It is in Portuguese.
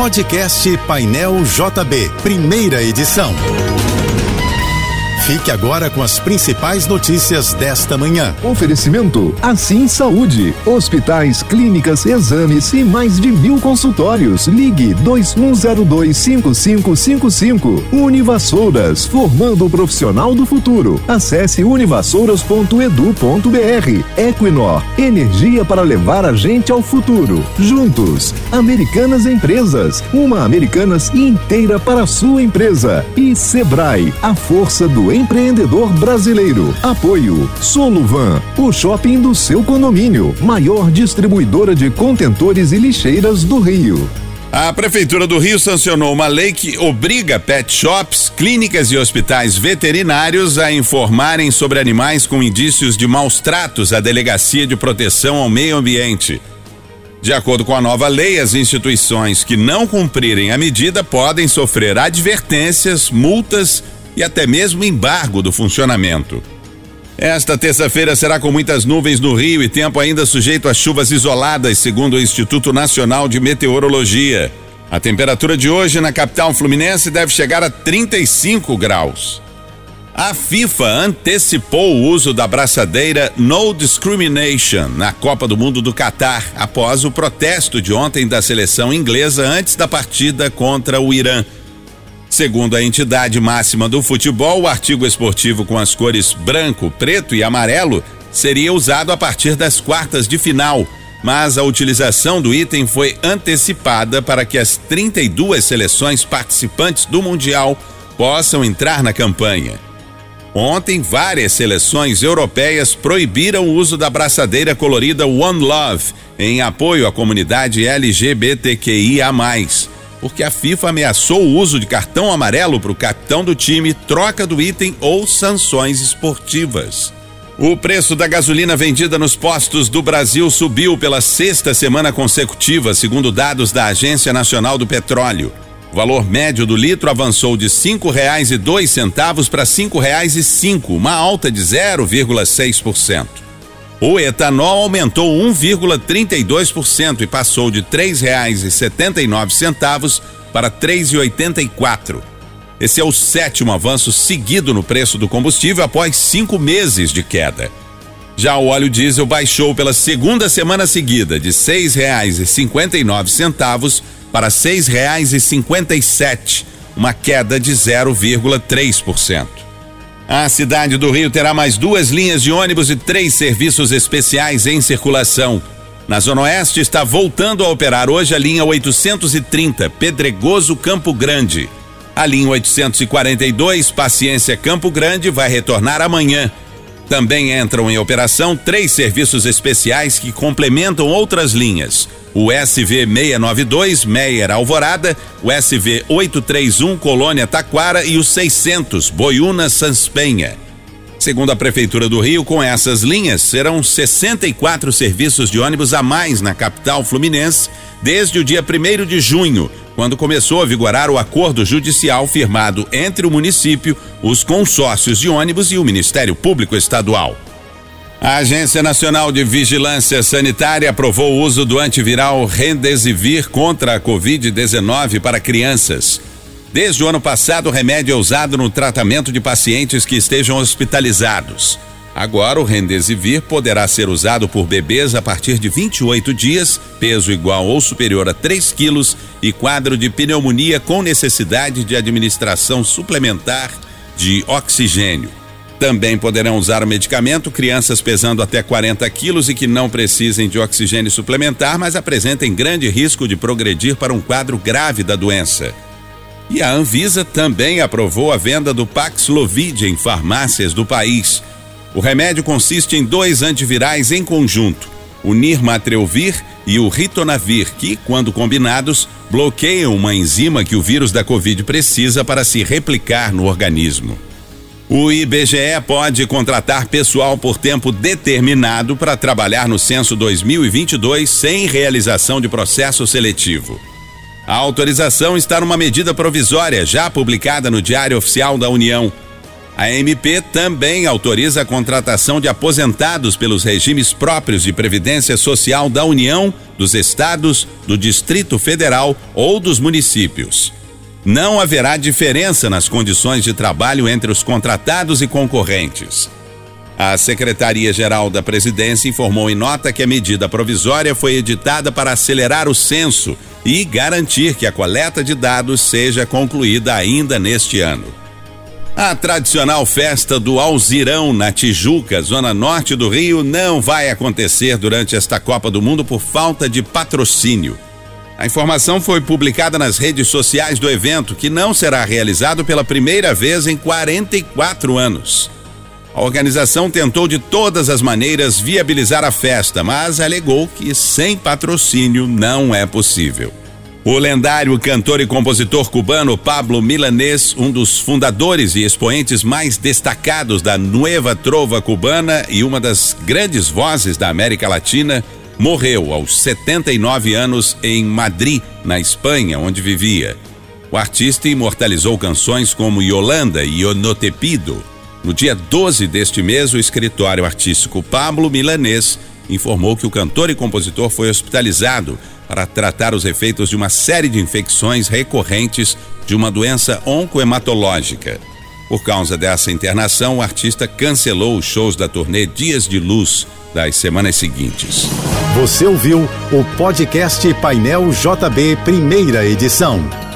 Podcast Painel JB, primeira edição. Fique agora com as principais notícias desta manhã. Oferecimento Assim Saúde. Hospitais, clínicas, exames e mais de mil consultórios. Ligue 21025555. Univassouras, formando o profissional do futuro. Acesse univassouras.edu.br. Equinor, energia para levar a gente ao futuro. Juntos, Americanas Empresas. Uma Americanas inteira para a sua empresa. E Sebrae, a força do empreendedor brasileiro. Apoio Soluvan, o shopping do seu condomínio, maior distribuidora de contentores e lixeiras do Rio. A Prefeitura do Rio sancionou uma lei que obriga pet shops, clínicas e hospitais veterinários a informarem sobre animais com indícios de maus tratos à Delegacia de Proteção ao Meio Ambiente. De acordo com a nova lei, as instituições que não cumprirem a medida podem sofrer advertências, multas até mesmo embargo do funcionamento. Esta terça-feira será com muitas nuvens no Rio e tempo ainda sujeito a chuvas isoladas, segundo o Instituto Nacional de Meteorologia. A temperatura de hoje na capital fluminense deve chegar a 35 graus. A FIFA antecipou o uso da braçadeira No Discrimination na Copa do Mundo do Catar, após o protesto de ontem da seleção inglesa antes da partida contra o Irã. Segundo a entidade máxima do futebol, o artigo esportivo com as cores branco, preto e amarelo seria usado a partir das quartas de final, mas a utilização do item foi antecipada para que as 32 seleções participantes do Mundial possam entrar na campanha. Ontem, várias seleções europeias proibiram o uso da braçadeira colorida One Love em apoio à comunidade LGBTQIA porque a FIFA ameaçou o uso de cartão amarelo para o capitão do time, troca do item ou sanções esportivas. O preço da gasolina vendida nos postos do Brasil subiu pela sexta semana consecutiva, segundo dados da Agência Nacional do Petróleo. O valor médio do litro avançou de cinco reais e dois centavos para cinco reais e cinco, uma alta de 0,6%. O etanol aumentou 1,32% e passou de R$ 3,79 para R$ 3,84. Esse é o sétimo avanço seguido no preço do combustível após cinco meses de queda. Já o óleo diesel baixou pela segunda semana seguida de R$ 6,59 para R$ 6,57, uma queda de 0,3%. A cidade do Rio terá mais duas linhas de ônibus e três serviços especiais em circulação. Na Zona Oeste está voltando a operar hoje a linha 830 Pedregoso Campo Grande. A linha 842 Paciência Campo Grande vai retornar amanhã. Também entram em operação três serviços especiais que complementam outras linhas: o SV 692 Meyer Alvorada, o SV 831 Colônia Taquara e o 600 Boiúna Sanspenha. Segundo a Prefeitura do Rio, com essas linhas serão 64 serviços de ônibus a mais na capital fluminense desde o dia 1 de junho, quando começou a vigorar o acordo judicial firmado entre o município, os consórcios de ônibus e o Ministério Público Estadual. A Agência Nacional de Vigilância Sanitária aprovou o uso do antiviral Remdesivir contra a Covid-19 para crianças. Desde o ano passado, o remédio é usado no tratamento de pacientes que estejam hospitalizados. Agora, o Remdesivir poderá ser usado por bebês a partir de 28 dias, peso igual ou superior a 3 quilos e quadro de pneumonia com necessidade de administração suplementar de oxigênio. Também poderão usar o medicamento crianças pesando até 40 quilos e que não precisem de oxigênio suplementar, mas apresentem grande risco de progredir para um quadro grave da doença. E a Anvisa também aprovou a venda do Paxlovid em farmácias do país. O remédio consiste em dois antivirais em conjunto, o Nirmatrelvir e o Ritonavir, que, quando combinados, bloqueiam uma enzima que o vírus da Covid precisa para se replicar no organismo. O IBGE pode contratar pessoal por tempo determinado para trabalhar no censo 2022 sem realização de processo seletivo. A autorização está numa medida provisória já publicada no Diário Oficial da União. A MP também autoriza a contratação de aposentados pelos regimes próprios de previdência social da União, dos estados, do Distrito Federal ou dos municípios. Não haverá diferença nas condições de trabalho entre os contratados e concorrentes. A Secretaria-Geral da Presidência informou em nota que a medida provisória foi editada para acelerar o censo e garantir que a coleta de dados seja concluída ainda neste ano. A tradicional festa do Alzirão na Tijuca, zona norte do Rio, não vai acontecer durante esta Copa do Mundo por falta de patrocínio. A informação foi publicada nas redes sociais do evento, que não será realizado pela primeira vez em 44 anos. A organização tentou de todas as maneiras viabilizar a festa, mas alegou que sem patrocínio não é possível. O lendário cantor e compositor cubano Pablo Milanês, um dos fundadores e expoentes mais destacados da Nueva Trova cubana e uma das grandes vozes da América Latina, morreu aos 79 anos em Madrid, na Espanha, onde vivia. O artista imortalizou canções como Yolanda e Onotepido, no dia 12 deste mês, o escritório artístico Pablo Milanês informou que o cantor e compositor foi hospitalizado para tratar os efeitos de uma série de infecções recorrentes de uma doença oncohematológica. Por causa dessa internação, o artista cancelou os shows da turnê Dias de Luz das semanas seguintes. Você ouviu o podcast Painel JB, primeira edição.